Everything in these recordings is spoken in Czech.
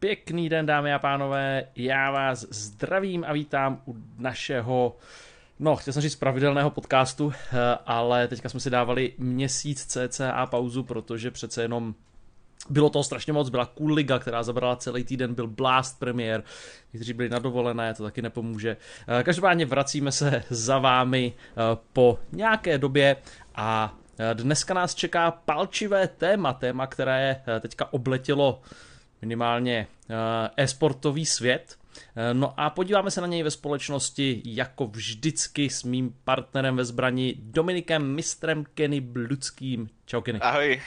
Pěkný den, dámy a pánové, já vás zdravím a vítám u našeho, no, chtěl jsem říct pravidelného podcastu, eh, ale teďka jsme si dávali měsíc cca pauzu, protože přece jenom bylo toho strašně moc, byla Cool Liga, která zabrala celý týden, byl Blast premiér, kteří byli na dovolené, to taky nepomůže. Eh, každopádně vracíme se za vámi eh, po nějaké době a dneska nás čeká palčivé téma, téma, které teďka obletělo minimálně e-sportový svět. No a podíváme se na něj ve společnosti jako vždycky s mým partnerem ve zbrani Dominikem Mistrem Kenny Bludským. Čau Kenny. Ahoj.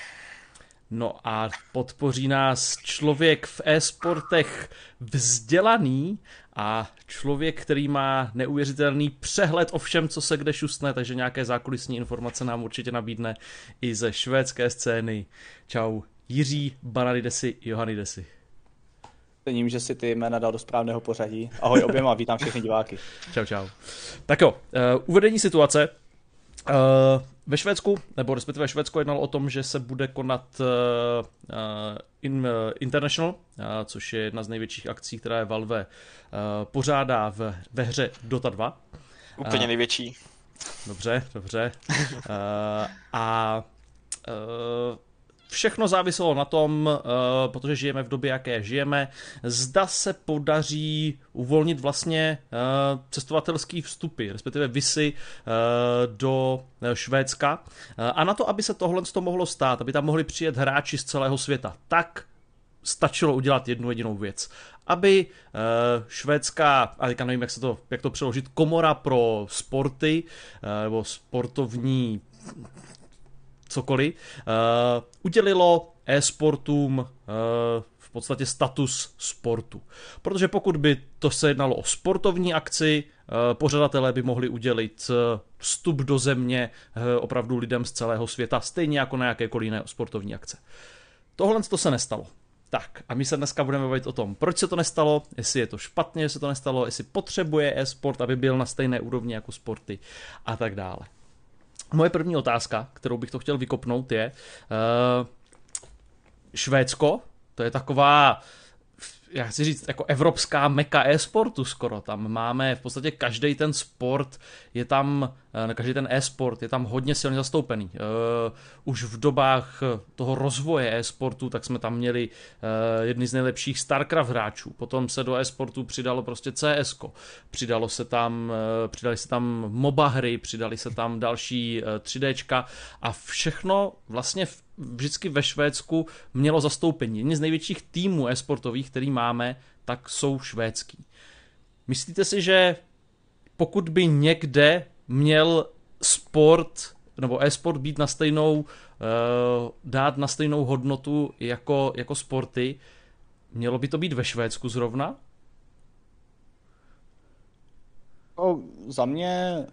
No a podpoří nás člověk v e-sportech vzdělaný a člověk, který má neuvěřitelný přehled o všem, co se kde šustne, takže nějaké zákulisní informace nám určitě nabídne i ze švédské scény. Čau Jiří Bananidesi Johannidesi. Cením, že si ty jména dal do správného pořadí. Ahoj oběma, vítám všechny diváky. Čau, čau. Tak jo, uh, uvedení situace. Uh, ve Švédsku, nebo respektive Švédsko jednalo o tom, že se bude konat uh, uh, in, uh, International, uh, což je jedna z největších akcí, která je Valve uh, pořádá v, ve hře Dota 2. Úplně největší. Dobře, dobře. uh, a uh, všechno záviselo na tom, uh, protože žijeme v době, jaké žijeme, zda se podaří uvolnit vlastně uh, cestovatelský vstupy, respektive visy uh, do Švédska. A na to, aby se tohle to mohlo stát, aby tam mohli přijet hráči z celého světa, tak stačilo udělat jednu jedinou věc. Aby švédská, a teďka nevím, jak, se to, jak to přeložit, komora pro sporty, nebo sportovní cokoliv, uh, udělilo e-sportům uh, v podstatě status sportu. Protože pokud by to se jednalo o sportovní akci, uh, pořadatelé by mohli udělit vstup do země opravdu lidem z celého světa, stejně jako na jakékoliv jiné sportovní akce. Tohle to se nestalo. Tak a my se dneska budeme bavit o tom, proč se to nestalo, jestli je to špatně, se to nestalo, jestli potřebuje e-sport, aby byl na stejné úrovni jako sporty a tak dále. Moje první otázka, kterou bych to chtěl vykopnout, je uh, Švédsko, to je taková já chci říct, jako evropská meka e-sportu skoro. Tam máme v podstatě každý ten sport, je tam, eh, každý ten e-sport je tam hodně silně zastoupený. Uh, už v dobách toho rozvoje e-sportu, tak jsme tam měli uh, jedny z nejlepších StarCraft hráčů. Potom se do e-sportu přidalo prostě CS, přidalo se tam, přidali se tam MOBA hry, přidali se tam další uh, 3Dčka a všechno vlastně v vždycky ve Švédsku mělo zastoupení. Jedni z největších týmů esportových, který máme, tak jsou švédský. Myslíte si, že pokud by někde měl sport nebo e-sport být na stejnou, uh, dát na stejnou hodnotu jako, jako sporty, mělo by to být ve Švédsku zrovna? No, za mě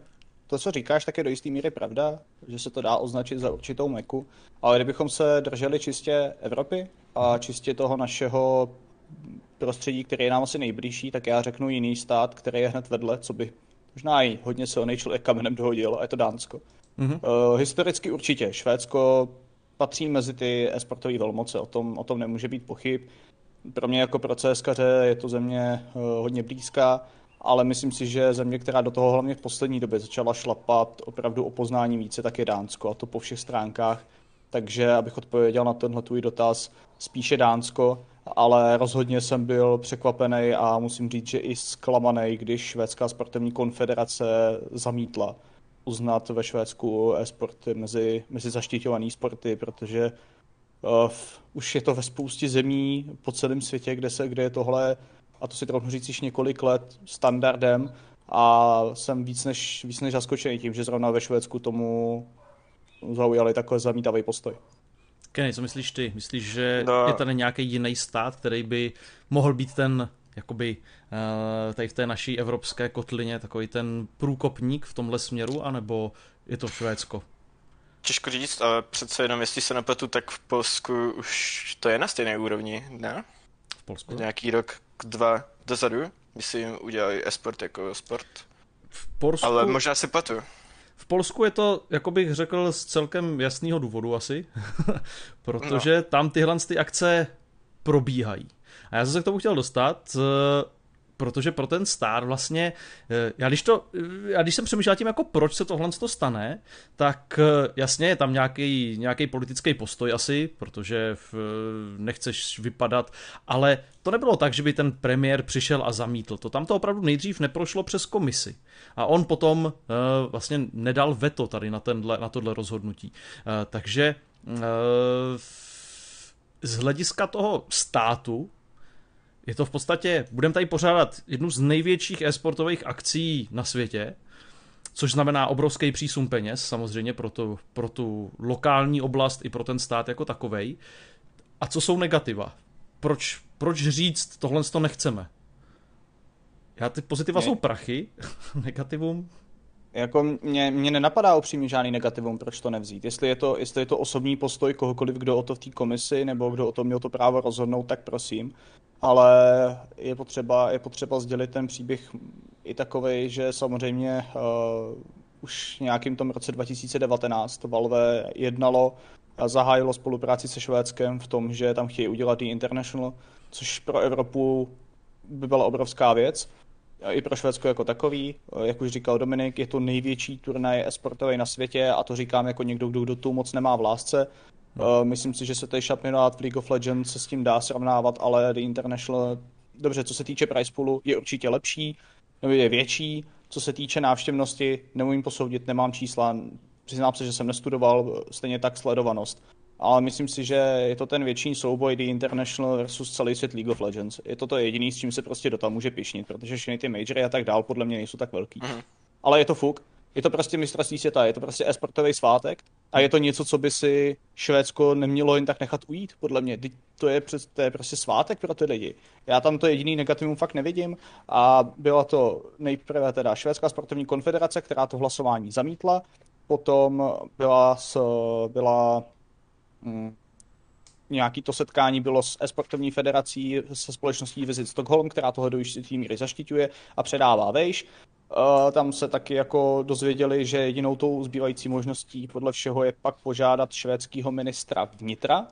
to, co říkáš, tak je do jisté míry pravda, že se to dá označit za určitou meku, ale kdybychom se drželi čistě Evropy a čistě toho našeho prostředí, který je nám asi nejbližší, tak já řeknu jiný stát, který je hned vedle, co by možná i hodně silný člověk kamenem dohodil, a je to Dánsko. Mm-hmm. Uh, historicky určitě. Švédsko patří mezi ty esportové velmoce, o tom, o tom nemůže být pochyb. Pro mě jako pro CSkaře je to země uh, hodně blízká ale myslím si, že země, která do toho hlavně v poslední době začala šlapat opravdu o poznání více, tak je Dánsko, a to po všech stránkách. Takže abych odpověděl na tenhle tvůj dotaz, spíše Dánsko, ale rozhodně jsem byl překvapený a musím říct, že i zklamaný, když Švédská sportovní konfederace zamítla uznat ve Švédsku e-sporty mezi, mezi zaštiťovaný sporty, protože uh, už je to ve spoustě zemí po celém světě, kde, se, kde je tohle a to si trochu říct již několik let standardem a jsem víc než, víc než zaskočený tím, že zrovna ve Švédsku tomu zaujali takhle zamítavý postoj. Kenny, co myslíš ty? Myslíš, že no. je tady nějaký jiný stát, který by mohl být ten, jakoby, uh, tady v té naší evropské kotlině, takový ten průkopník v tomhle směru, anebo je to Švédsko? Těžko říct, ale přece jenom, jestli se nepletu, tak v Polsku už to je na stejné úrovni, ne? Polsku? Nějaký rok, dva dozadu, myslím, udělali esport jako sport. V Polsku... Ale možná si pletu. V Polsku je to, jako bych řekl, z celkem jasného důvodu asi, protože no. tam tyhle ty akce probíhají. A já jsem se k tomu chtěl dostat, protože pro ten star vlastně, eh, já když, to, eh, já když jsem přemýšlel tím, jako proč se tohle to stane, tak eh, jasně je tam nějaký, nějaký politický postoj asi, protože v, nechceš vypadat, ale to nebylo tak, že by ten premiér přišel a zamítl to. Tam to opravdu nejdřív neprošlo přes komisi. A on potom vlastně nedal veto tady na, tenhle, na tohle rozhodnutí. Takže z hlediska toho státu, je to v podstatě, budeme tady pořádat jednu z největších e-sportových akcí na světě, což znamená obrovský přísun peněz, samozřejmě pro tu, pro tu lokální oblast i pro ten stát jako takovej. A co jsou negativa? Proč, proč říct, tohle to nechceme? Já ty pozitiva mě, jsou prachy, negativum jako mě, mě nenapadá upřímně žádný negativum, proč to nevzít. Jestli je to, jestli je to osobní postoj kohokoliv, kdo o to v té komisi, nebo kdo o tom měl to právo rozhodnout, tak prosím. Ale je potřeba, je potřeba sdělit ten příběh i takový, že samozřejmě uh, už nějakým tom roce 2019 Valve jednalo a zahájilo spolupráci se Švédskem v tom, že tam chtějí udělat i International, což pro Evropu by byla obrovská věc i pro Švédsko jako takový. Jak už říkal Dominik, je to největší turnaj esportový na světě a to říkám jako někdo, kdo, kdo tu moc nemá v lásce. No. Myslím si, že se tady šampionát v League of Legends se s tím dá srovnávat, ale The International, dobře, co se týče price poolu, je určitě lepší, nebo je větší. Co se týče návštěvnosti, nemůžu posoudit, nemám čísla, přiznám se, že jsem nestudoval, stejně tak sledovanost ale myslím si, že je to ten větší souboj The International versus celý svět League of Legends. Je to to jediný, s čím se prostě Dota může pišnit, protože všechny ty majory a tak dál podle mě nejsou tak velký. Mm. Ale je to fuk. Je to prostě mistrovství světa, je to prostě esportový svátek a je to něco, co by si Švédsko nemělo jen tak nechat ujít, podle mě. To je, přes, to je prostě svátek pro ty lidi. Já tam to jediný negativum fakt nevidím a byla to nejprve teda Švédská sportovní konfederace, která to hlasování zamítla, potom byla, s, byla. Nějaký to setkání bylo s esportovní federací, se společností Visit Stockholm, která tohle do jistý míry zaštiťuje a předává vejš. Uh, tam se taky jako dozvěděli, že jedinou tou zbývající možností podle všeho je pak požádat švédského ministra vnitra,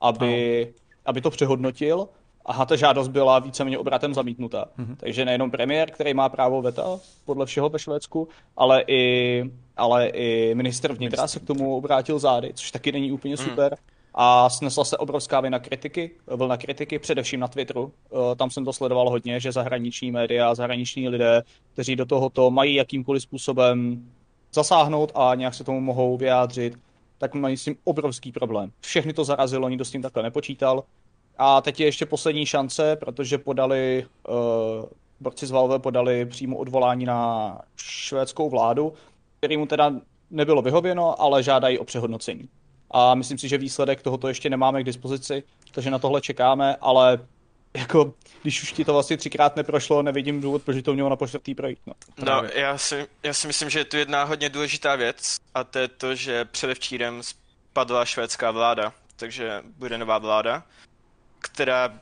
aby, no. aby to přehodnotil a ta žádost byla víceméně obratem zamítnuta. Mm-hmm. Takže nejenom premiér, který má právo veta podle všeho ve Švédsku, ale i, ale i minister vnitra minister. se k tomu obrátil zády, což taky není úplně mm. super. A snesla se obrovská vina kritiky, vlna kritiky, především na Twitteru. Eh, tam jsem to sledoval hodně, že zahraniční média, zahraniční lidé, kteří do tohoto mají jakýmkoliv způsobem zasáhnout a nějak se tomu mohou vyjádřit, tak mají s tím obrovský problém. Všechny to zarazilo, nikdo s tím takhle nepočítal a teď je ještě poslední šance, protože podali, uh, borci z Valve podali přímo odvolání na švédskou vládu, kterýmu teda nebylo vyhověno, ale žádají o přehodnocení. A myslím si, že výsledek tohoto ještě nemáme k dispozici, takže na tohle čekáme, ale jako, když už ti to vlastně třikrát neprošlo, nevidím důvod, proč to mělo na poštětý projekt. No, no já, si, já si myslím, že je tu jedna hodně důležitá věc a to je to, že předevčírem spadla švédská vláda, takže bude nová vláda která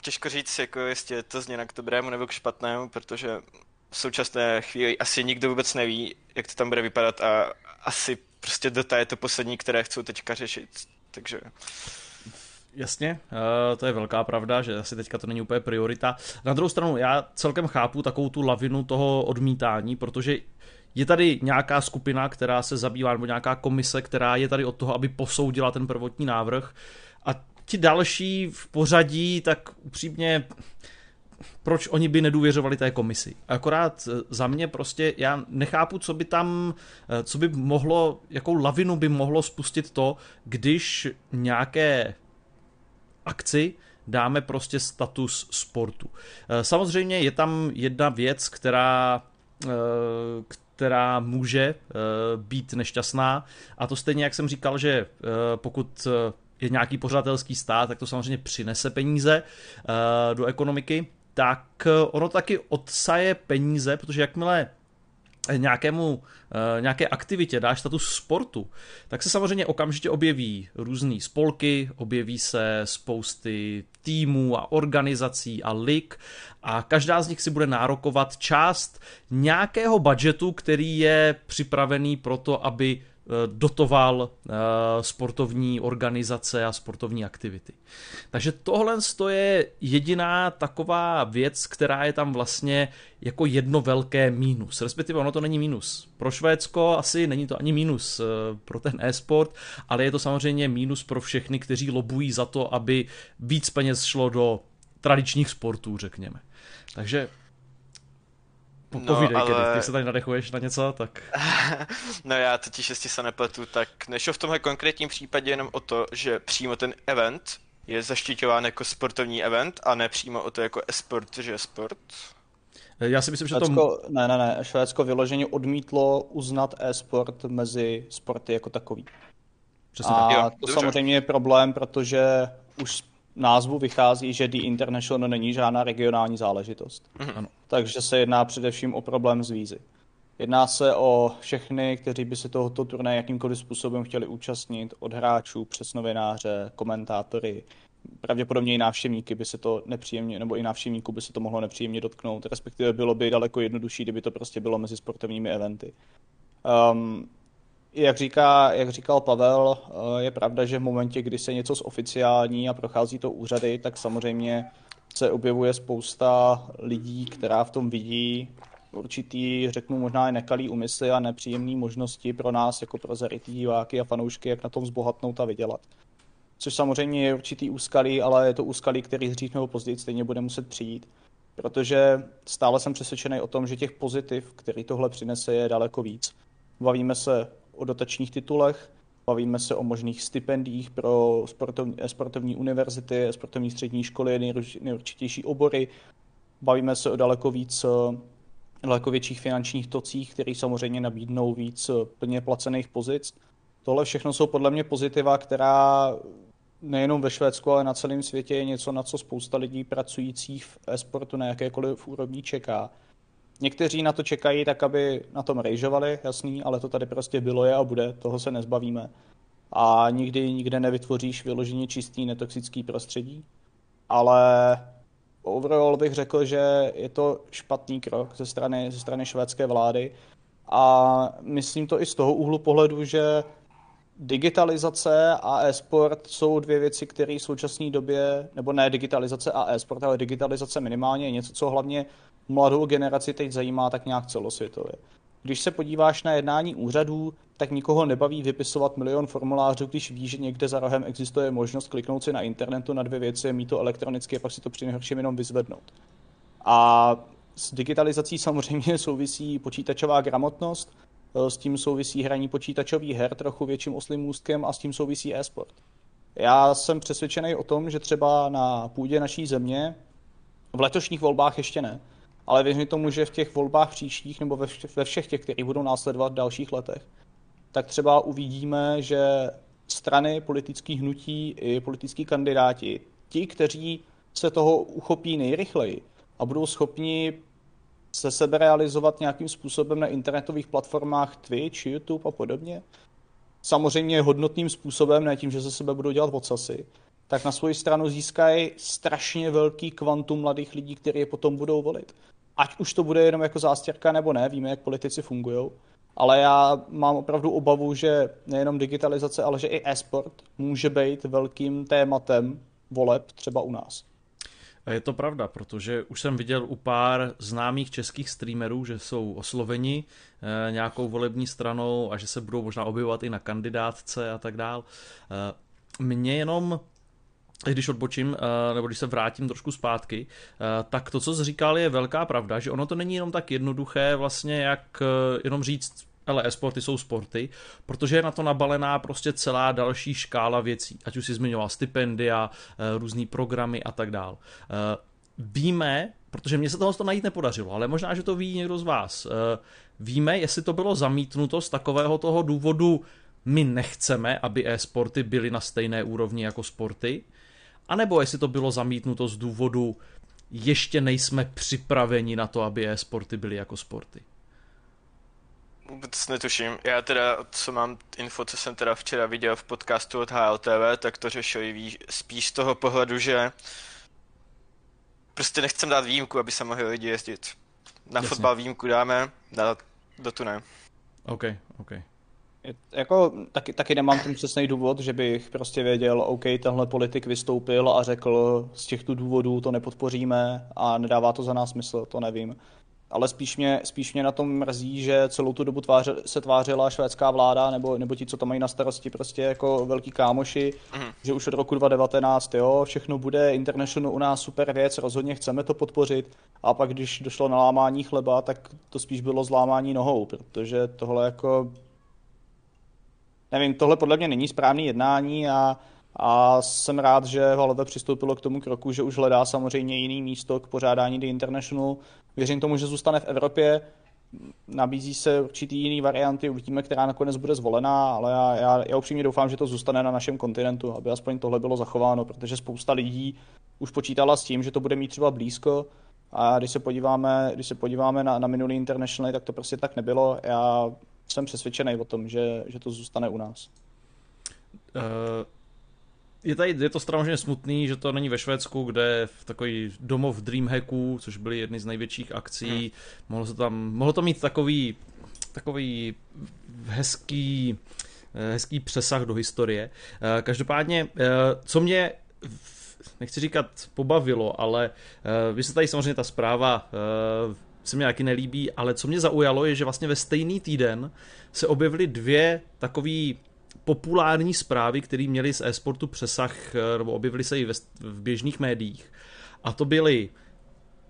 těžko říct, jako jestli je to změna k dobrému nebo k špatnému, protože v současné chvíli asi nikdo vůbec neví, jak to tam bude vypadat a asi prostě Dota je to poslední, které chcou teďka řešit, takže... Jasně, eh, to je velká pravda, že asi teďka to není úplně priorita. Na druhou stranu, já celkem chápu takovou tu lavinu toho odmítání, protože je tady nějaká skupina, která se zabývá, nebo nějaká komise, která je tady od toho, aby posoudila ten prvotní návrh ti další v pořadí, tak upřímně proč oni by nedůvěřovali té komisi. Akorát eh, za mě prostě, já nechápu, co by tam, eh, co by mohlo, jakou lavinu by mohlo spustit to, když nějaké akci dáme prostě status sportu. Eh, samozřejmě je tam jedna věc, která, která může být nešťastná a to stejně, jak jsem říkal, že pokud je nějaký pořadatelský stát, tak to samozřejmě přinese peníze uh, do ekonomiky, tak eh, ono taky odsaje peníze, protože jakmile nějakému, eh, nějaké aktivitě dáš status sportu, tak se samozřejmě okamžitě objeví různé spolky, objeví se spousty týmů a organizací a lig a každá z nich si bude nárokovat část nějakého budgetu, který je připravený pro to, aby dotoval sportovní organizace a sportovní aktivity. Takže tohle je jediná taková věc, která je tam vlastně jako jedno velké mínus. Respektive ono to není mínus. Pro Švédsko asi není to ani mínus pro ten e-sport, ale je to samozřejmě mínus pro všechny, kteří lobují za to, aby víc peněz šlo do tradičních sportů, řekněme. Takže po, no, povídej, ale... kedy, ty se tady nadechuješ na něco, tak... no já totiž, jestli se nepletu, tak nešlo v tomhle konkrétním případě jenom o to, že přímo ten event je zaštiťován jako sportovní event a ne přímo o to jako e-sport, že je sport. Já si myslím, že Švédsko, to... Ne, ne, ne, Švédsko vyloženě odmítlo uznat e-sport mezi sporty jako takový. Přesně a tak. Jo, to dobře. samozřejmě je problém, protože už názvu vychází, že The International není žádná regionální záležitost. Mm-hmm. Ano. Takže se jedná především o problém z vízy. Jedná se o všechny, kteří by se tohoto turnaje jakýmkoliv způsobem chtěli účastnit, od hráčů přes novináře, komentátory, pravděpodobně i návštěvníky by se to nepříjemně, nebo i návštěvníků by se to mohlo nepříjemně dotknout, respektive bylo by daleko jednodušší, kdyby to prostě bylo mezi sportovními eventy. Um, jak, říká, jak říkal Pavel, eh, je pravda, že v momentě, kdy se něco zoficiální a prochází to úřady, tak samozřejmě se objevuje spousta lidí, která v tom vidí určitý, řeknu možná i nekalý úmysly a nepříjemné možnosti pro nás, jako pro zarytý diváky a fanoušky, jak na tom zbohatnout a vydělat. Což samozřejmě je určitý úskalí, ale je to úskalí, který dřív nebo později stejně bude muset přijít. Protože stále jsem přesvědčený o tom, že těch pozitiv, který tohle přinese, je daleko víc. Bavíme se o dotačních titulech, bavíme se o možných stipendiích pro sportovní, sportovní univerzity, sportovní střední školy, nejurčitější obory. Bavíme se o daleko víc daleko větších finančních tocích, které samozřejmě nabídnou víc plně placených pozic. Tohle všechno jsou podle mě pozitiva, která nejenom ve Švédsku, ale na celém světě je něco, na co spousta lidí pracujících v e-sportu na jakékoliv úrovni čeká. Někteří na to čekají tak, aby na tom rejžovali, jasný, ale to tady prostě bylo je a bude, toho se nezbavíme. A nikdy nikde nevytvoříš vyloženě čistý netoxický prostředí. Ale overall bych řekl, že je to špatný krok ze strany, ze strany švédské vlády. A myslím to i z toho úhlu pohledu, že digitalizace a e-sport jsou dvě věci, které v současné době, nebo ne digitalizace a e-sport, ale digitalizace minimálně je něco, co hlavně mladou generaci teď zajímá tak nějak celosvětově. Když se podíváš na jednání úřadů, tak nikoho nebaví vypisovat milion formulářů, když ví, že někde za rohem existuje možnost kliknout si na internetu na dvě věci, mít to elektronicky a pak si to při nejhorším jenom vyzvednout. A s digitalizací samozřejmě souvisí počítačová gramotnost, s tím souvisí hraní počítačových her trochu větším oslým můstkem a s tím souvisí e-sport. Já jsem přesvědčený o tom, že třeba na půdě naší země v letošních volbách ještě ne, ale věřím tomu, že v těch volbách příštích nebo ve, všech těch, které budou následovat v dalších letech, tak třeba uvidíme, že strany, politických hnutí i politický kandidáti, ti, kteří se toho uchopí nejrychleji a budou schopni se sebe realizovat nějakým způsobem na internetových platformách Twitch, YouTube a podobně, samozřejmě hodnotným způsobem, ne tím, že ze sebe budou dělat vocasy, tak na svoji stranu získají strašně velký kvantum mladých lidí, kteří je potom budou volit ať už to bude jenom jako zástěrka nebo ne, víme, jak politici fungují, ale já mám opravdu obavu, že nejenom digitalizace, ale že i e-sport může být velkým tématem voleb třeba u nás. Je to pravda, protože už jsem viděl u pár známých českých streamerů, že jsou osloveni e, nějakou volební stranou a že se budou možná objevovat i na kandidátce a tak dál. E, mě jenom když odbočím, eh, nebo když se vrátím trošku zpátky, eh, tak to, co jsi říkal, je velká pravda, že ono to není jenom tak jednoduché vlastně, jak eh, jenom říct, ale e-sporty jsou sporty, protože je na to nabalená prostě celá další škála věcí, ať už si zmiňoval stipendia, různý programy a tak dál. Víme, protože mě se toho to najít nepodařilo, ale možná, že to ví někdo z vás. Víme, jestli to bylo zamítnuto z takového toho důvodu, my nechceme, aby e-sporty byly na stejné úrovni jako sporty, anebo jestli to bylo zamítnuto z důvodu ještě nejsme připraveni na to, aby e-sporty byly jako sporty. Vůbec netuším. Já teda, co mám info, co jsem teda včera viděl v podcastu od HLTV, tak to řešili spíš z toho pohledu, že prostě nechcem dát výjimku, aby se mohli lidi jezdit. Na Jasně. fotbal výjimku dáme, na, do tu ne. OK, OK. Jako, taky, taky nemám ten přesný důvod, že bych prostě věděl, OK, tenhle politik vystoupil a řekl, z těchto důvodů to nepodpoříme a nedává to za nás smysl, to nevím ale spíš mě, spíš mě na tom mrzí, že celou tu dobu tváře, se tvářila švédská vláda, nebo, nebo ti, co to mají na starosti, prostě jako velký kámoši, mm. že už od roku 2019, jo, všechno bude, International u nás super věc, rozhodně chceme to podpořit, a pak když došlo na lámání chleba, tak to spíš bylo zlámání nohou, protože tohle jako, nevím, tohle podle mě není správný jednání a a jsem rád, že Valve přistoupilo k tomu kroku, že už hledá samozřejmě jiný místo k pořádání The International. Věřím tomu, že zůstane v Evropě, nabízí se určitý jiný varianty, uvidíme, která nakonec bude zvolená, ale já, já, já upřímně doufám, že to zůstane na našem kontinentu, aby aspoň tohle bylo zachováno, protože spousta lidí už počítala s tím, že to bude mít třeba blízko a když se podíváme, když se podíváme na, na minulý International, tak to prostě tak nebylo. Já jsem přesvědčený o tom, že, že to zůstane u nás. Uh je, tady, je to strašně smutný, že to není ve Švédsku, kde v takový domov Dreamhacku, což byly jedny z největších akcí, hmm. mohlo, se tam, mohlo to mít takový, takový hezký, eh, hezký přesah do historie. Eh, každopádně, eh, co mě nechci říkat pobavilo, ale vy se tady samozřejmě ta zpráva se mi taky nelíbí, ale co mě zaujalo je, že vlastně ve stejný týden se objevily dvě takové populární zprávy, které měly z e-sportu přesah, eh, nebo objevily se i ve, v běžných médiích. A to byly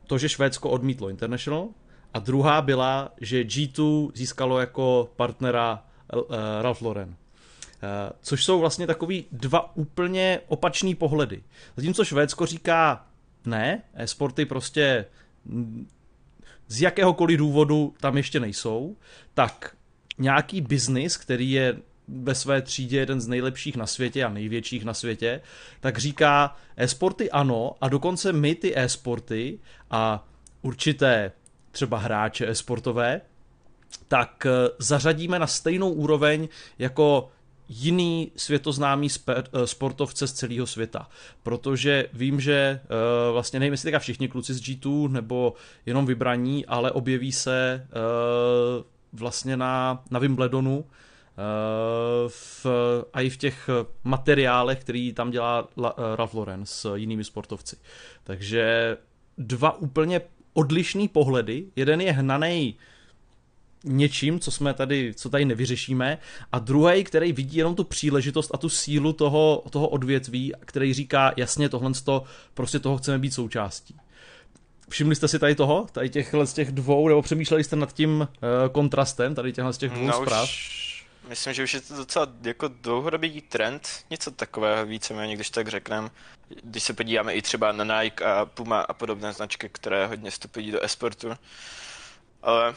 to, že Švédsko odmítlo International, a druhá byla, že G2 získalo jako partnera uh, Ralph Lauren. Uh, což jsou vlastně takový dva úplně opačný pohledy. Zatímco Švédsko říká, ne, e-sporty prostě z jakéhokoliv důvodu tam ještě nejsou, tak nějaký biznis, který je ve své třídě jeden z nejlepších na světě a největších na světě, tak říká e-sporty ano a dokonce my ty e-sporty a určité třeba hráče e-sportové, tak eh, zařadíme na stejnou úroveň jako jiný světoznámý eh, sportovce z celého světa. Protože vím, že uh, vlastně nevím, jestli teďka všichni kluci z G2 nebo jenom vybraní, ale objeví se vlastně na, na Wimbledonu v, a i v těch materiálech, který tam dělá eh, Ralph Lauren s jinými sportovci. Takže dva úplně odlišný pohledy. Jeden je hnaný něčím, co jsme tady, co tady nevyřešíme, a druhý, který vidí jenom tu příležitost a tu sílu toho, toho odvětví, který říká, jasně, tohle to, prostě toho chceme být součástí. Všimli jste si tady toho, tady těchhle z těch dvou, nebo přemýšleli jste nad tím uh, kontrastem, tady těchhle z těch dvou no, zpráv? Už Myslím, že už je to docela jako dlouhodobý trend, něco takového víceméně, když tak řekneme. Když se podíváme i třeba na Nike a Puma a podobné značky, které hodně vstupují do esportu. Ale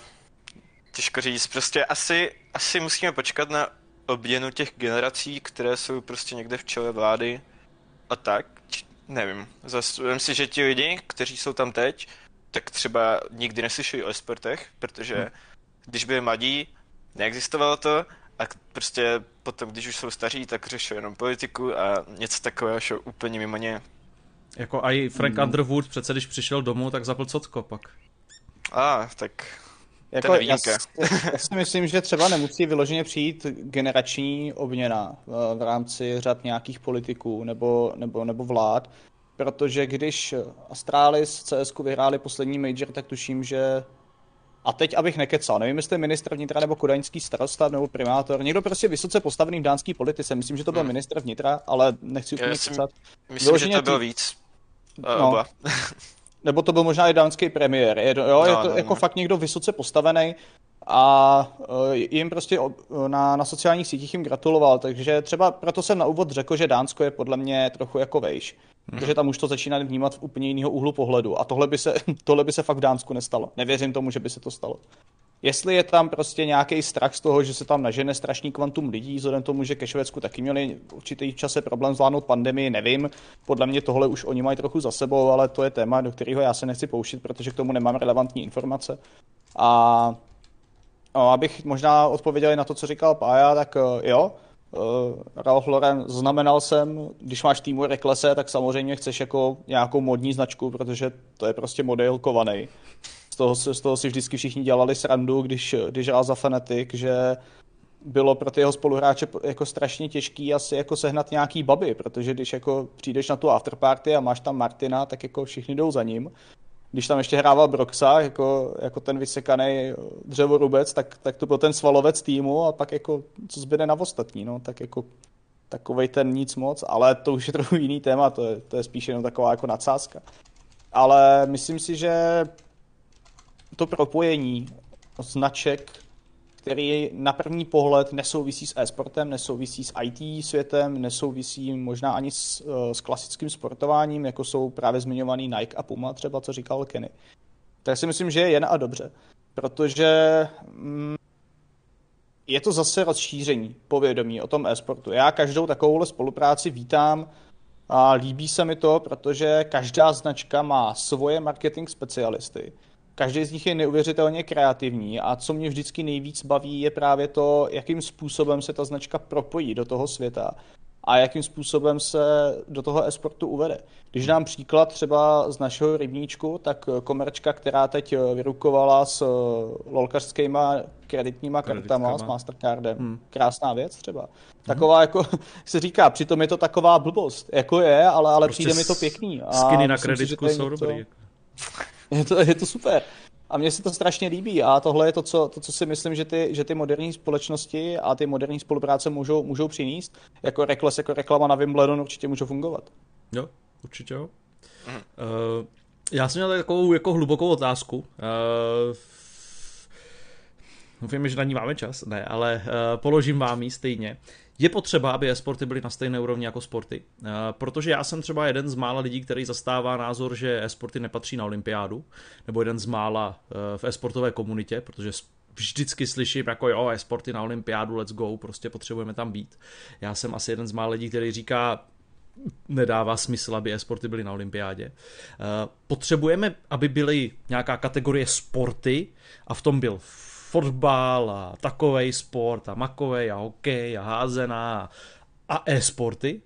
těžko říct, prostě asi, asi musíme počkat na obměnu těch generací, které jsou prostě někde v čele vlády a tak. Nevím. Zase si, že ti lidi, kteří jsou tam teď, tak třeba nikdy neslyšeli o esportech, protože hmm. když byli mladí, neexistovalo to a prostě potom, když už jsou staří, tak řeší jenom politiku a něco takového šlo úplně mimo ně. Jako i Frank mm. Underwood přece, když přišel domů, tak zapl cotko pak. A, ah, tak jako, já, já si myslím, že třeba nemusí vyloženě přijít generační obměna v, v rámci řad nějakých politiků nebo, nebo, nebo vlád, protože když Astralis CS vyhráli poslední major, tak tuším, že a teď, abych nekecal, nevím, jestli ministr vnitra nebo kodaňský starosta nebo primátor, někdo prostě vysoce postavený v dánský politice, myslím, že to byl hmm. ministr vnitra, ale nechci úplně kecat. Myslím, Vyloženě že to byl víc. No. nebo to byl možná i dánský premiér. Je, jo, no, je to no, jako no. fakt někdo vysoce postavený a uh, jim prostě na, na sociálních sítích jim gratuloval, takže třeba proto jsem na úvod řekl, že Dánsko je podle mě trochu jako vejš. Protože tam už to začíná vnímat v úplně jiného úhlu pohledu. A tohle by, se, tohle by se fakt v Dánsku nestalo. Nevěřím tomu, že by se to stalo. Jestli je tam prostě nějaký strach z toho, že se tam nažene strašný kvantum lidí, vzhledem tomu, že ke Švédsku taky měli určitý čase problém zvládnout pandemii, nevím. Podle mě tohle už oni mají trochu za sebou, ale to je téma, do kterého já se nechci pouštět, protože k tomu nemám relevantní informace. A no, abych možná odpověděl na to, co říkal Pája, tak eh, jo, Ralph Lauren znamenal jsem, když máš týmu Reklese, tak samozřejmě chceš jako nějakou modní značku, protože to je prostě model kovaný. Z toho, z toho si vždycky všichni dělali srandu, když, když hrál za Fnatic, že bylo pro ty jeho spoluhráče jako strašně těžký asi jako sehnat nějaký baby, protože když jako přijdeš na tu afterparty a máš tam Martina, tak jako všichni jdou za ním. Když tam ještě hrával Broxa, jako, jako ten vysekaný dřevorubec, tak, tak to byl ten svalovec týmu a pak jako co zbyde na ostatní, no, tak jako takovej ten nic moc, ale to už je trochu jiný téma, to je, to je spíš jenom taková jako nadsázka. Ale myslím si, že to propojení značek, který na první pohled nesouvisí s e-sportem, nesouvisí s IT světem, nesouvisí možná ani s, s klasickým sportováním, jako jsou právě zmiňovaný Nike a Puma, třeba co říkal Kenny. Tak si myslím, že je jen a dobře, protože mm, je to zase rozšíření povědomí o tom e-sportu. Já každou takovouhle spolupráci vítám a líbí se mi to, protože každá značka má svoje marketing specialisty. Každý z nich je neuvěřitelně kreativní a co mě vždycky nejvíc baví je právě to, jakým způsobem se ta značka propojí do toho světa a jakým způsobem se do toho esportu uvede. Když dám příklad třeba z našeho rybníčku, tak komerčka, která teď vyrukovala s lolkařskýma kreditníma kartama, s Mastercardem, hmm. krásná věc třeba. Hmm. Taková jako, se říká, přitom je to taková blbost, jako je, ale, ale prostě přijde mi to pěkný. A skiny na kreditku si, jsou dobrý. Je to, je to super. A mně se to strašně líbí a tohle je to, co, to, co si myslím, že ty, že ty moderní společnosti a ty moderní spolupráce můžou, můžou přinést. Jako rekles, jako reklama na Wimbledon určitě může fungovat. Jo, určitě jo. Uh, já jsem měl takovou jako hlubokou otázku. Uh, Doufám, že na ní máme čas, ne, ale uh, položím vám ji stejně. Je potřeba, aby e-sporty byly na stejné úrovni jako sporty, uh, protože já jsem třeba jeden z mála lidí, který zastává názor, že e-sporty nepatří na olympiádu, nebo jeden z mála uh, v e-sportové komunitě, protože vždycky slyším jako jo, e-sporty na olympiádu, let's go, prostě potřebujeme tam být. Já jsem asi jeden z mála lidí, který říká, nedává smysl, aby e-sporty byly na olympiádě. Potřebujeme, aby byly nějaká kategorie sporty a v tom byl fotbal a takovej sport a makovej a hokej a házená a e-sporty?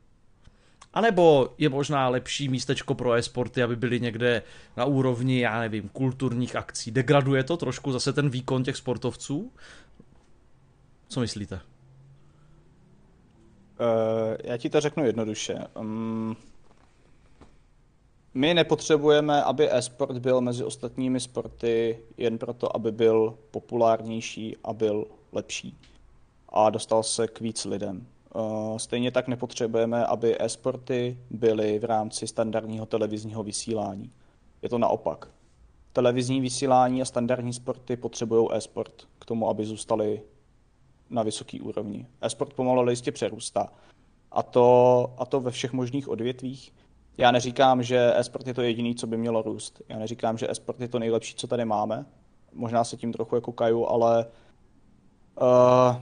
A nebo je možná lepší místečko pro e-sporty, aby byly někde na úrovni, já nevím, kulturních akcí. Degraduje to trošku zase ten výkon těch sportovců? Co myslíte? Uh, já ti to řeknu jednoduše. Um, my nepotřebujeme, aby e-sport byl mezi ostatními sporty jen proto, aby byl populárnější a byl lepší a dostal se k víc lidem. Eh, stejně tak nepotřebujeme, aby e-sporty byly v rámci standardního televizního vysílání. Je to naopak. Televizní vysílání a standardní sporty potřebují e-sport k tomu, aby zůstali na vysoké úrovni. E-sport pomalu jistě přerůstá. A to, a to ve všech možných odvětvích. Já neříkám, že e-sport je to jediný, co by mělo růst. Já neříkám, že e-sport je to nejlepší, co tady máme. Možná se tím trochu jako kaju, ale uh,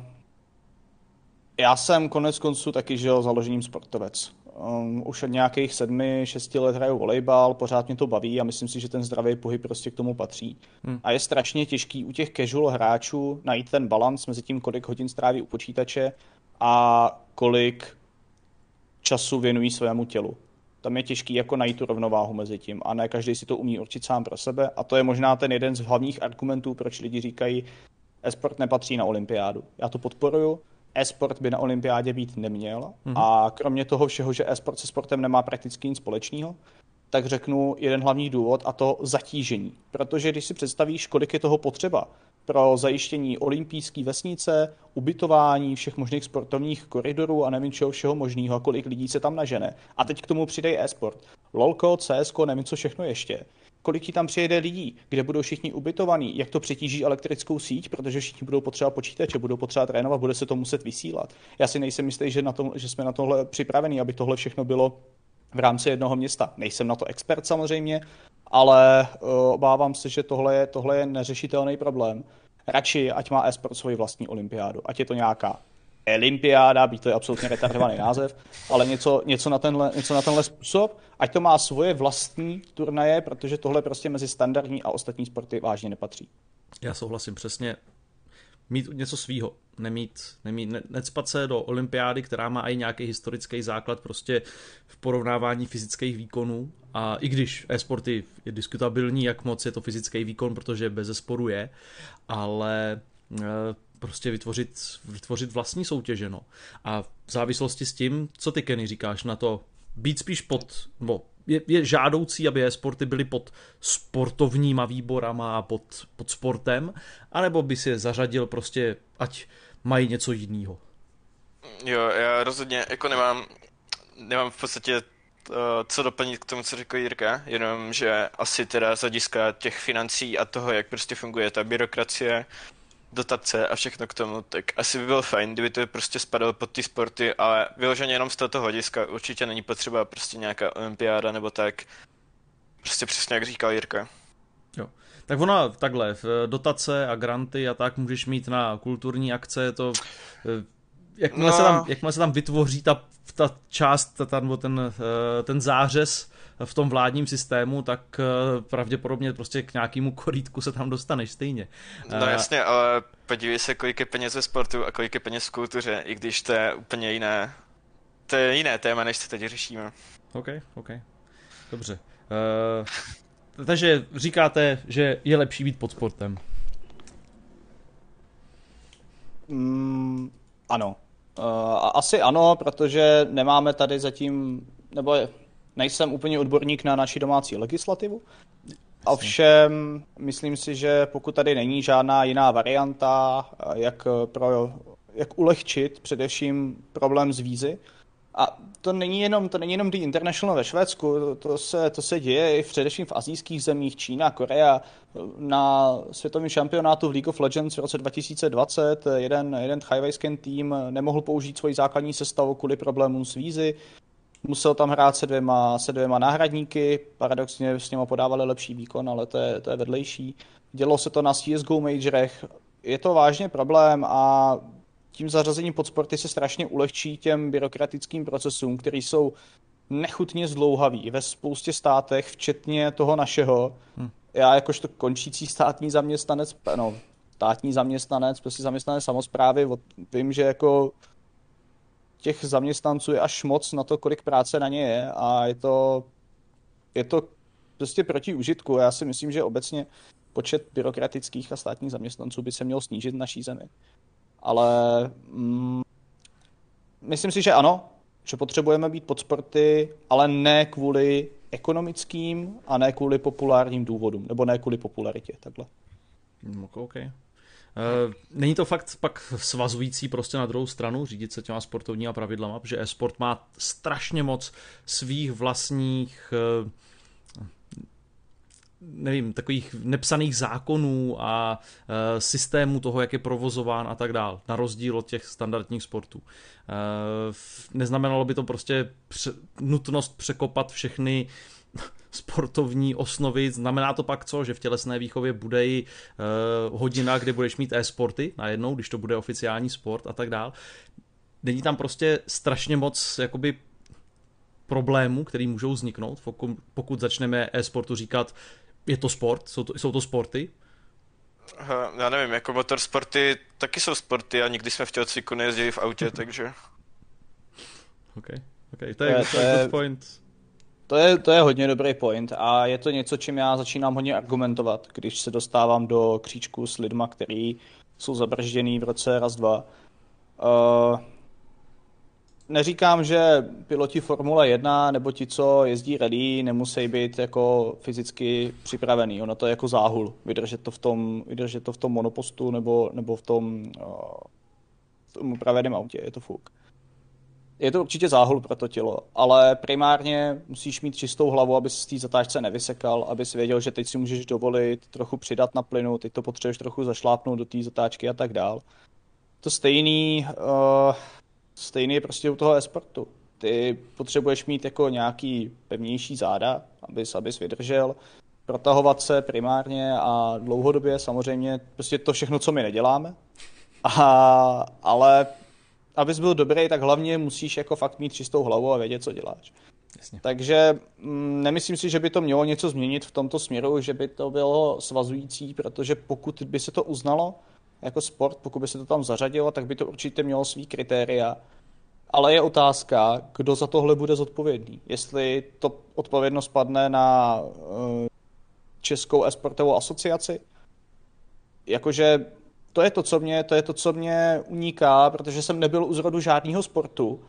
já jsem konec konců taky žil založením sportovec. Um, už od nějakých sedmi, šesti let hraju volejbal, pořád mě to baví a myslím si, že ten zdravý pohyb prostě k tomu patří. Hmm. A je strašně těžký u těch casual hráčů najít ten balans mezi tím, kolik hodin stráví u počítače a kolik času věnují svému tělu tam je těžký jako najít tu rovnováhu mezi tím a ne každý si to umí určit sám pro sebe a to je možná ten jeden z hlavních argumentů, proč lidi říkají, e-sport nepatří na olympiádu. Já to podporuju, e-sport by na olympiádě být neměl mm-hmm. a kromě toho všeho, že e-sport se sportem nemá prakticky nic společného, tak řeknu jeden hlavní důvod a to zatížení. Protože když si představíš, kolik je toho potřeba pro zajištění olympijské vesnice, ubytování všech možných sportovních koridorů a nevím čeho všeho možného, kolik lidí se tam nažene. A teď k tomu přidej e-sport. LOLko, CSko, nevím co všechno ještě. Kolik ti tam přijede lidí, kde budou všichni ubytovaní, jak to přetíží elektrickou síť, protože všichni budou potřebovat počítače, budou potřebovat trénovat, bude se to muset vysílat. Já si nejsem jistý, že, na tom, že jsme na tohle připraveni, aby tohle všechno bylo v rámci jednoho města. Nejsem na to expert samozřejmě, ale uh, obávám se, že tohle je, tohle je neřešitelný problém. Radši, ať má esport svoji vlastní olympiádu, ať je to nějaká olympiáda, být to je absolutně retardovaný název, ale něco, něco, na tenhle, něco na tenhle způsob, ať to má svoje vlastní turnaje, protože tohle prostě mezi standardní a ostatní sporty vážně nepatří. Já souhlasím přesně mít něco svýho, nemít, nemít ne, necpat se do olympiády, která má i nějaký historický základ prostě v porovnávání fyzických výkonů a i když e-sporty je diskutabilní, jak moc je to fyzický výkon, protože bez sporu je, ale prostě vytvořit, vytvořit vlastní soutěže. No. A v závislosti s tím, co ty Kenny říkáš na to, být spíš pod, nebo je, je žádoucí, aby e-sporty byly pod sportovníma výborama a pod, pod sportem, anebo by si je zařadil prostě, ať mají něco jiného. Jo, já rozhodně jako nemám, nemám v podstatě uh, co doplnit k tomu, co řekl Jirka, jenom, že asi teda z hlediska těch financí a toho, jak prostě funguje ta byrokracie, dotace a všechno k tomu, tak asi by bylo fajn, kdyby to prostě spadalo pod ty sporty, ale vyloženě jenom z tohoto hlediska určitě není potřeba prostě nějaká olympiáda nebo tak. Prostě přesně jak říkal Jirka. Jo. Tak ona takhle, dotace a granty a tak můžeš mít na kulturní akce, to eh, jakmile, no. se, tam, jakmile se tam vytvoří ta, ta část, ta, ten, eh, ten zářez v tom vládním systému, tak eh, pravděpodobně prostě k nějakému korítku se tam dostaneš stejně. No jasně, ale podívej se, kolik je peněz ve sportu a kolik je peněz v kultuře, i když to je úplně jiné. To je jiné téma, než se teď řešíme. OK, OK. Dobře. Uh, takže říkáte, že je lepší být pod sportem. Mm, ano. Uh, asi ano, protože nemáme tady zatím, nebo nejsem úplně odborník na naši domácí legislativu. Ovšem, myslím si, že pokud tady není žádná jiná varianta, jak, pro, jak ulehčit především problém s vízy, a to není jenom, to není jenom The International ve Švédsku, to, to, se, to se děje i v, především v azijských zemích, Čína, Korea. Na světovém šampionátu v League of Legends v roce 2020 jeden, jeden thajvajský tým nemohl použít svoji základní sestavu kvůli problémům s vízy musel tam hrát se dvěma, se dvěma náhradníky, paradoxně s něma podávali lepší výkon, ale to je, to je vedlejší. Dělo se to na CSGO majorech, je to vážně problém a tím zařazením pod sporty se strašně ulehčí těm byrokratickým procesům, které jsou nechutně zdlouhavý ve spoustě státech, včetně toho našeho. Hmm. Já jakožto končící státní zaměstnanec, no, státní zaměstnanec, prostě zaměstnanec samozprávy, vím, že jako těch zaměstnanců je až moc na to, kolik práce na ně je a je to, je to prostě proti užitku. Já si myslím, že obecně počet byrokratických a státních zaměstnanců by se měl snížit v naší zemi. Ale mm, myslím si, že ano, že potřebujeme být pod sporty, ale ne kvůli ekonomickým a ne kvůli populárním důvodům, nebo ne kvůli popularitě, takhle. Okay. Eh, není to fakt pak svazující prostě na druhou stranu řídit se těma sportovníma pravidlama, protože e-sport má strašně moc svých vlastních eh, nevím, takových nepsaných zákonů a e, systémů toho, jak je provozován a tak dál, na rozdíl od těch standardních sportů. E, neznamenalo by to prostě pře- nutnost překopat všechny sportovní osnovy. Znamená to pak co, že v tělesné výchově bude i uh, hodina, kde budeš mít e-sporty najednou, když to bude oficiální sport a tak dál. Není tam prostě strašně moc jakoby problémů, který můžou vzniknout, pokud začneme e-sportu říkat, je to sport, jsou to, jsou to sporty, já nevím, jako motorsporty taky jsou sporty a nikdy jsme v tělocviku nejezdili v autě, takže... OK, OK, to je, to je, to je good point. To je, to je hodně dobrý point a je to něco, čím já začínám hodně argumentovat, když se dostávám do kříčku s lidma, který jsou zabržděný v roce raz, dva. Uh, neříkám, že piloti Formule 1 nebo ti, co jezdí ready, nemusí být jako fyzicky připravený. Ono to je jako záhul, vydržet to v tom, vydržet to v tom monopostu nebo, nebo v tom, uh, v tom upraveném autě, je to fuk je to určitě záhul pro to tělo, ale primárně musíš mít čistou hlavu, aby z té zatáčce nevysekal, aby si věděl, že teď si můžeš dovolit trochu přidat na plynu, teď to potřebuješ trochu zašlápnout do té zatáčky a tak dál. To stejný, uh, stejný je prostě u toho esportu. Ty potřebuješ mít jako nějaký pevnější záda, abys, abys vydržel, protahovat se primárně a dlouhodobě samozřejmě prostě to všechno, co my neděláme. A, ale abys byl dobrý, tak hlavně musíš jako fakt mít čistou hlavu a vědět, co děláš. Jasně. Takže mm, nemyslím si, že by to mělo něco změnit v tomto směru, že by to bylo svazující, protože pokud by se to uznalo jako sport, pokud by se to tam zařadilo, tak by to určitě mělo svý kritéria. Ale je otázka, kdo za tohle bude zodpovědný. Jestli to odpovědnost padne na uh, Českou esportovou asociaci, jakože to je to, co mě, to je to, co mě uniká, protože jsem nebyl u zrodu žádného sportu,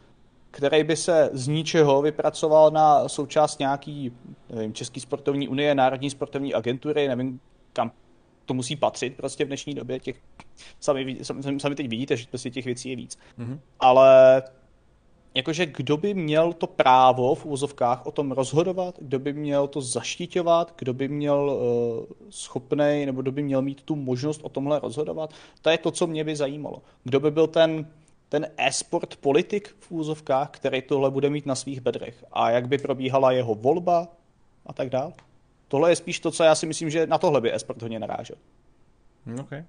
který by se z ničeho vypracoval na součást nějaký, nevím, Český sportovní unie, Národní sportovní agentury, nevím, kam to musí patřit prostě v dnešní době. Těch, sami, sami, sami teď vidíte, že prostě těch věcí je víc. Mm-hmm. Ale jakože kdo by měl to právo v úzovkách o tom rozhodovat, kdo by měl to zaštiťovat, kdo by měl uh, schopnej, nebo kdo by měl mít tu možnost o tomhle rozhodovat, to je to, co mě by zajímalo. Kdo by byl ten, ten e-sport politik v úzovkách, který tohle bude mít na svých bedrech a jak by probíhala jeho volba a tak dále. Tohle je spíš to, co já si myslím, že na tohle by e-sport hodně narážel. Okay.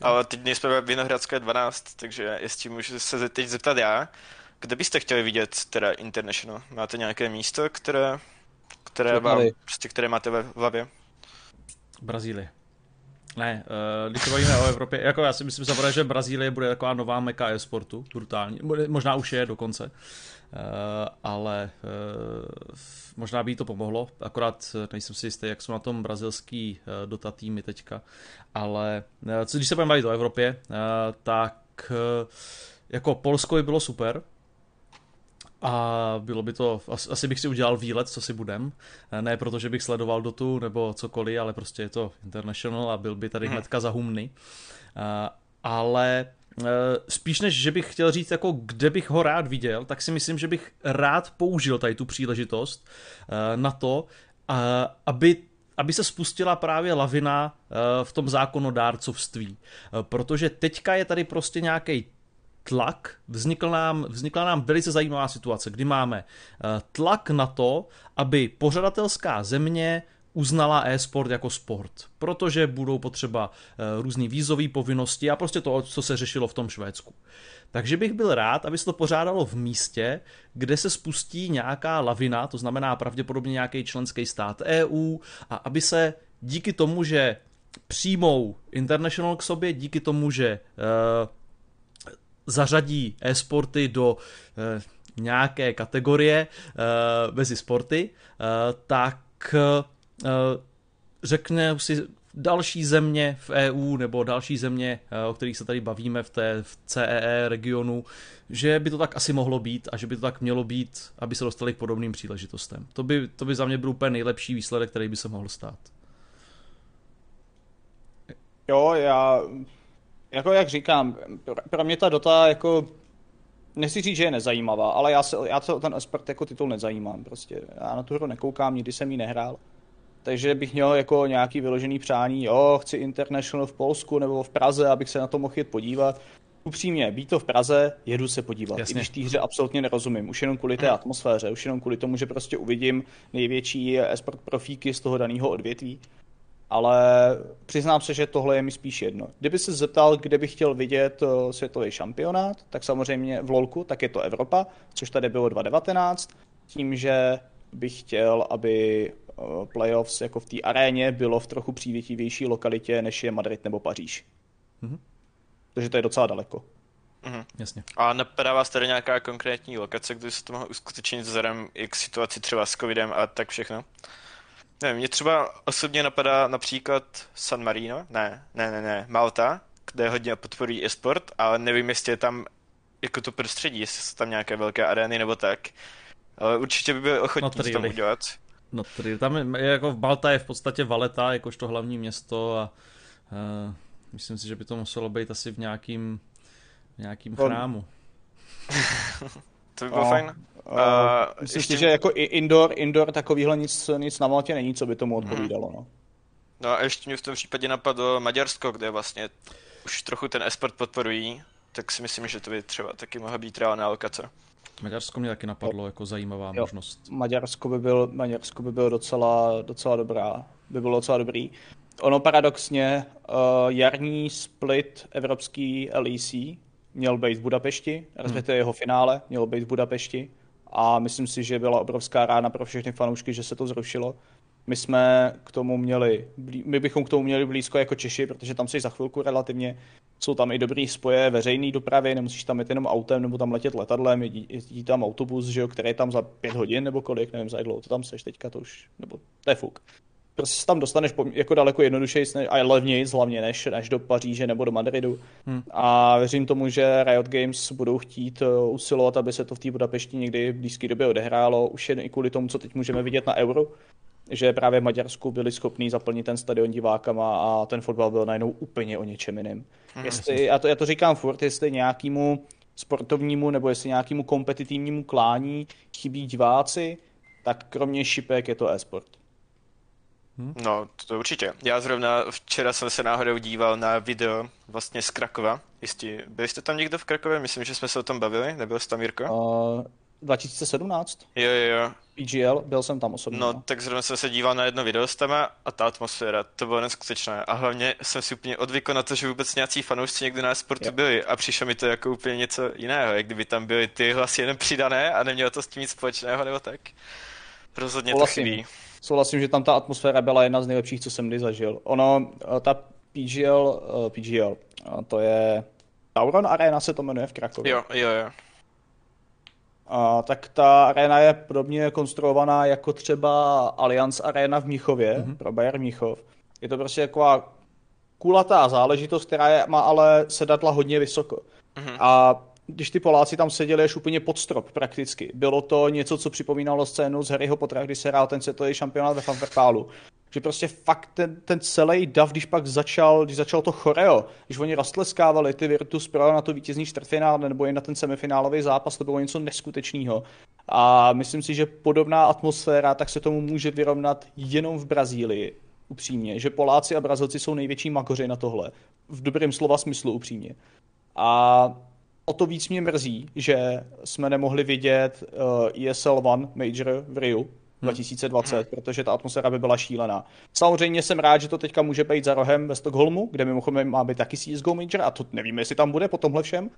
Ale teď nejsme ve Vinohradské 12, takže jestli můžu se teď zeptat já, kde byste chtěli vidět teda International? Máte nějaké místo, které, které, vám, prostě, které máte ve hlavě? Brazílie. Ne, uh, když se bavíme o Evropě, jako já si myslím samozřejmě, že Brazílie bude taková nová meka e-sportu, brutální, možná už je dokonce, uh, ale uh, možná by jí to pomohlo, akorát nejsem si jistý, jak jsou na tom brazilský uh, Dota týmy teďka, ale uh, co když se budeme bavit o Evropě, uh, tak uh, jako Polsko by bylo super, a bylo by to, asi bych si udělal výlet, co si budem. Ne proto, že bych sledoval Dotu nebo cokoliv, ale prostě je to international a byl by tady mhm. hnedka za humny. Ale e, spíš než, že bych chtěl říct, jako kde bych ho rád viděl, tak si myslím, že bych rád použil tady tu příležitost na to, aby aby se spustila právě lavina v tom zákonodárcovství. Protože teďka je tady prostě nějaký tlak, vznikl nám, vznikla nám velice zajímavá situace, kdy máme eh, tlak na to, aby pořadatelská země uznala e-sport jako sport, protože budou potřeba eh, různé vízové povinnosti a prostě to, co se řešilo v tom Švédsku. Takže bych byl rád, aby se to pořádalo v místě, kde se spustí nějaká lavina, to znamená pravděpodobně nějaký členský stát EU, a aby se díky tomu, že přijmou International k sobě, díky tomu, že uh, zařadí e-sporty do e, nějaké kategorie e, mezi sporty, e, tak e, řekne si další země v EU nebo další země, o kterých se tady bavíme v té v CEE regionu, že by to tak asi mohlo být a že by to tak mělo být, aby se dostali k podobným příležitostem. To by, to by za mě byl úplně nejlepší výsledek, který by se mohl stát. Jo, já jako jak říkám, pro mě ta Dota jako nechci říct, že je nezajímavá, ale já se, já se ten aspekt jako titul nezajímám prostě. Já na tu hru nekoukám, nikdy jsem ji nehrál. Takže bych měl jako nějaký vyložený přání, jo, chci International v Polsku nebo v Praze, abych se na to mohl jít podívat. Upřímně, být to v Praze, jedu se podívat. Jasně. I když té hře absolutně nerozumím. Už jenom kvůli té atmosféře, už jenom kvůli tomu, že prostě uvidím největší esport profíky z toho daného odvětví ale přiznám se, že tohle je mi spíš jedno. Kdyby se zeptal, kde bych chtěl vidět eh, světový šampionát, tak samozřejmě v LOLku, tak je to Evropa, což tady bylo 2019, tím, že bych chtěl, aby eh, playoffs jako v té aréně bylo v trochu přívětivější lokalitě, než je Madrid nebo Paříž. Mm-hmm. Takže to je docela daleko. Mm-hmm. Jasně. A napadá vás tady nějaká konkrétní lokace, kde se to mohlo uskutečnit vzhledem i k situaci třeba s covidem a tak všechno? Ne, mě třeba osobně napadá například San Marino, ne, ne, ne, ne, Malta, kde hodně podporují e-sport, ale nevím, jestli je tam jako to prostředí, jestli jsou tam nějaké velké arény nebo tak. Ale určitě by byli ochotní no, to tam udělat. No, tady, tam je, jako v Malta je v podstatě Valeta, jakožto hlavní město a uh, myslím si, že by to muselo být asi v nějakým, v nějakým chrámu. to by bylo no. fajn. Uh, myslím ještě... si, že jako indoor, indoor takovýhle nic, nic na Maltě není, co by tomu mhm. odpovídalo. No. no a ještě mě v tom případě napadlo Maďarsko, kde vlastně už trochu ten esport podporují, tak si myslím, že to by třeba taky mohla být reálná lokace. Maďarsko mě taky napadlo jako zajímavá jo, možnost. Maďarsko by byl, Maďarsko by byl docela, docela dobrá, by bylo docela dobrý. Ono paradoxně, uh, jarní split evropský LEC měl být v Budapešti, respektive hmm. jeho finále mělo být v Budapešti a myslím si, že byla obrovská rána pro všechny fanoušky, že se to zrušilo. My jsme k tomu měli, my bychom k tomu měli blízko jako Češi, protože tam jsi za chvilku relativně, jsou tam i dobrý spoje veřejné dopravy, nemusíš tam jít jenom autem nebo tam letět letadlem, jezdí, jezdí tam autobus, že jo, který je tam za pět hodin nebo kolik, nevím za jak dlouho to tam seš teďka, to už, nebo to je fuk. Prostě se tam dostaneš jako daleko jednodušeji a levněji hlavně než, než do Paříže nebo do Madridu. Hmm. A věřím tomu, že Riot Games budou chtít eh, usilovat, aby se to v té Budapešti někdy v blízké době odehrálo, už jen i kvůli tomu, co teď můžeme vidět na Euro, že právě v Maďarsku byli schopní zaplnit ten stadion divákama a ten fotbal byl najednou úplně o něčem jiném. Hmm. Jestli, já, to, já to říkám furt, jestli nějakému sportovnímu nebo jestli nějakému kompetitivnímu klání chybí diváci, tak kromě šipek je to e-sport. Hmm? No, to určitě. Já zrovna včera jsem se náhodou díval na video vlastně z Krakova. Jistě, byli jste tam někdo v Krakově? Myslím, že jsme se o tom bavili. Nebyl jsi tam, Jirko? Uh, 2017. Jo, jo, jo. PGL, byl jsem tam osobně. No, no, tak zrovna jsem se díval na jedno video s tama a ta atmosféra, to bylo neskutečné. A hlavně jsem si úplně odvykl na to, že vůbec nějací fanoušci někdy na sportu byli a přišlo mi to jako úplně něco jiného, jak kdyby tam byly ty hlasy jenom přidané a nemělo to s tím nic společného nebo tak. Rozhodně to chybí souhlasím, že tam ta atmosféra byla jedna z nejlepších, co jsem kdy zažil. Ono, eh, ta PGL, uh, PGL, uh, to je Tauron Arena se to jmenuje v Krakově. Jo, jo, jo. Uh, tak ta arena je podobně konstruovaná jako třeba Allianz Arena v Míchově, mm-hmm. pro Bayern Míchov. Je to prostě taková kulatá záležitost, která je, má ale sedadla hodně vysoko. Mm-hmm. A když ty Poláci tam seděli až úplně pod strop prakticky. Bylo to něco, co připomínalo scénu z Harryho Pottera, kdy se hrál ten světový šampionát ve Fanvertálu. Že prostě fakt ten, ten celý dav, když pak začal, když začal to choreo, když oni rastleskávali ty Virtus Pro na to vítězný čtvrtfinále nebo i na ten semifinálový zápas, to bylo něco neskutečného. A myslím si, že podobná atmosféra, tak se tomu může vyrovnat jenom v Brazílii, upřímně. Že Poláci a Brazilci jsou největší makoři na tohle. V dobrém slova smyslu upřímně. A o to víc mě mrzí, že jsme nemohli vidět uh, ESL One Major v Riu 2020, hmm. protože ta atmosféra by byla šílená. Samozřejmě jsem rád, že to teďka může být za rohem ve Stockholmu, kde mimochodem má být taky CSGO Major a to nevím, jestli tam bude po tomhle všem,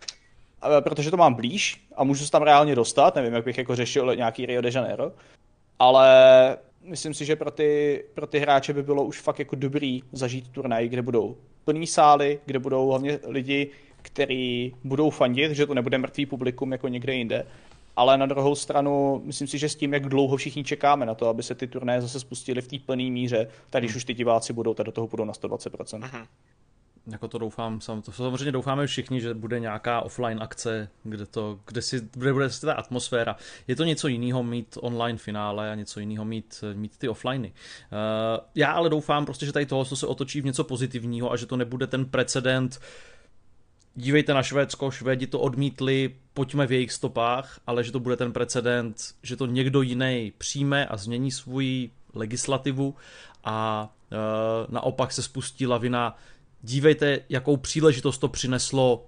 protože to mám blíž a můžu se tam reálně dostat, nevím, jak bych jako řešil nějaký Rio de Janeiro, ale myslím si, že pro ty, pro ty hráče by bylo už fakt jako dobrý zažít turnaj, kde budou plný sály, kde budou hlavně lidi, který budou fandit, že to nebude mrtvý publikum jako někde jinde. Ale na druhou stranu, myslím si, že s tím, jak dlouho všichni čekáme na to, aby se ty turné zase spustily v té plné míře, tak když hmm. už ty diváci budou, tak do toho budou na 120%. Hmm. Jako to doufám, to samozřejmě doufáme všichni, že bude nějaká offline akce, kde, to, kde, si, kde bude si ta atmosféra. Je to něco jiného mít online finále a něco jiného mít, mít ty offliney. Uh, já ale doufám prostě, že tady toho se otočí v něco pozitivního a že to nebude ten precedent uh, dívejte na Švédsko, Švédi to odmítli, pojďme v jejich stopách, ale že to bude ten precedent, že to někdo jiný přijme a změní svůj legislativu a e, naopak se spustí lavina. Dívejte, jakou příležitost to přineslo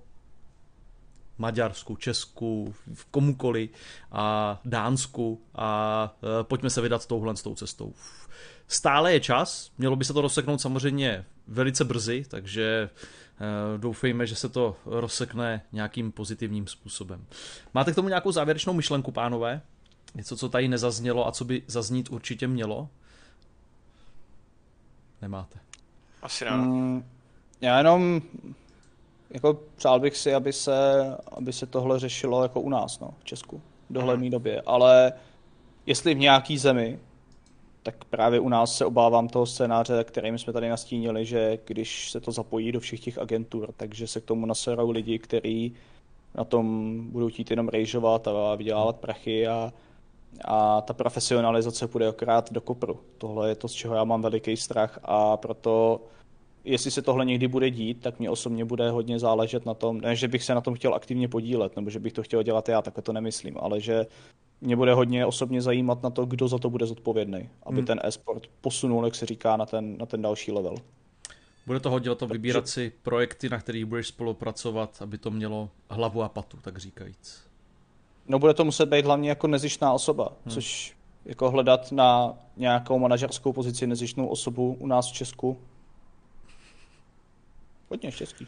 Maďarsku, Česku, komukoli a Dánsku a e, pojďme se vydat touhle s tou cestou. Stále je čas, mělo by se to rozseknout samozřejmě velice brzy, takže doufejme, že se to rozsekne nějakým pozitivním způsobem. Máte k tomu nějakou závěrečnou myšlenku, pánové? Něco, co tady nezaznělo a co by zaznít určitě mělo? Nemáte. Asi ne. Mm, já jenom jako přál bych si, aby se, aby se tohle řešilo jako u nás, no, v Česku, v dohledné době, ale jestli v nějaký zemi tak právě u nás se obávám toho scénáře, kterým jsme tady nastínili, že když se to zapojí do všech těch agentur, takže se k tomu naserou lidi, kteří na tom budou chtít jenom rejžovat a vydělávat prachy a, a ta profesionalizace půjde okrát do kopru. Tohle je to, z čeho já mám veliký strach a proto jestli se tohle někdy bude dít, tak mě osobně bude hodně záležet na tom, ne, že bych se na tom chtěl aktivně podílet, nebo že bych to chtěl dělat já, tak to nemyslím, ale že mě bude hodně osobně zajímat na to, kdo za to bude zodpovědný, aby hmm. ten e-sport posunul, jak se říká, na ten, na ten další level. Bude to hodně o to vybírat si projekty, na kterých budeš spolupracovat, aby to mělo hlavu a patu, tak říkajíc. No bude to muset být hlavně jako nezištná osoba, hmm. což jako hledat na nějakou manažerskou pozici nezištnou osobu u nás v Česku. Hodně štěstí.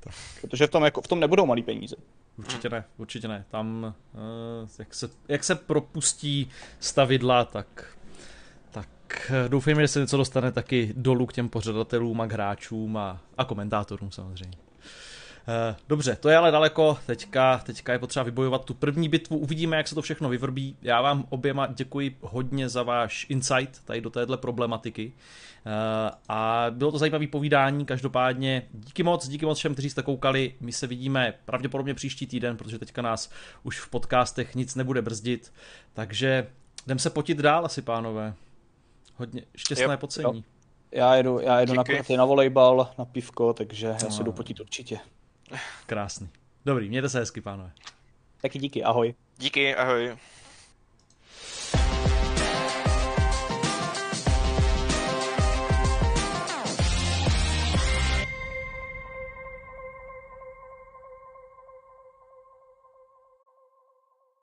Tak. Protože v tom, jako, v tom nebudou malý peníze. Určitě ne, určitě ne. Tam, uh, jak, se, jak se propustí stavidla, tak, tak eh, doufejme, že se něco dostane taky dolů k těm pořadatelům a k hráčům a, a komentátorům samozřejmě. Dobře, to je ale daleko, teďka, teďka je potřeba vybojovat tu první bitvu, uvidíme, jak se to všechno vyvrbí. Já vám oběma děkuji hodně za váš insight tady do téhle problematiky. Eh, a bylo to zajímavé povídání, každopádně díky moc, díky moc všem, kteří jste koukali. My se vidíme pravděpodobně příští týden, protože teďka nás už v podcastech nic nebude brzdit. Takže jdem se potit dál asi, pánové. Hodně šťastné yep, pocení. Jo. Já jedu, já jedu na na volejbal, na pivko, takže já se jdu potit určitě. Krásný. Dobrý, mějte se hezky, pánové. Taky díky, ahoj. Díky, ahoj.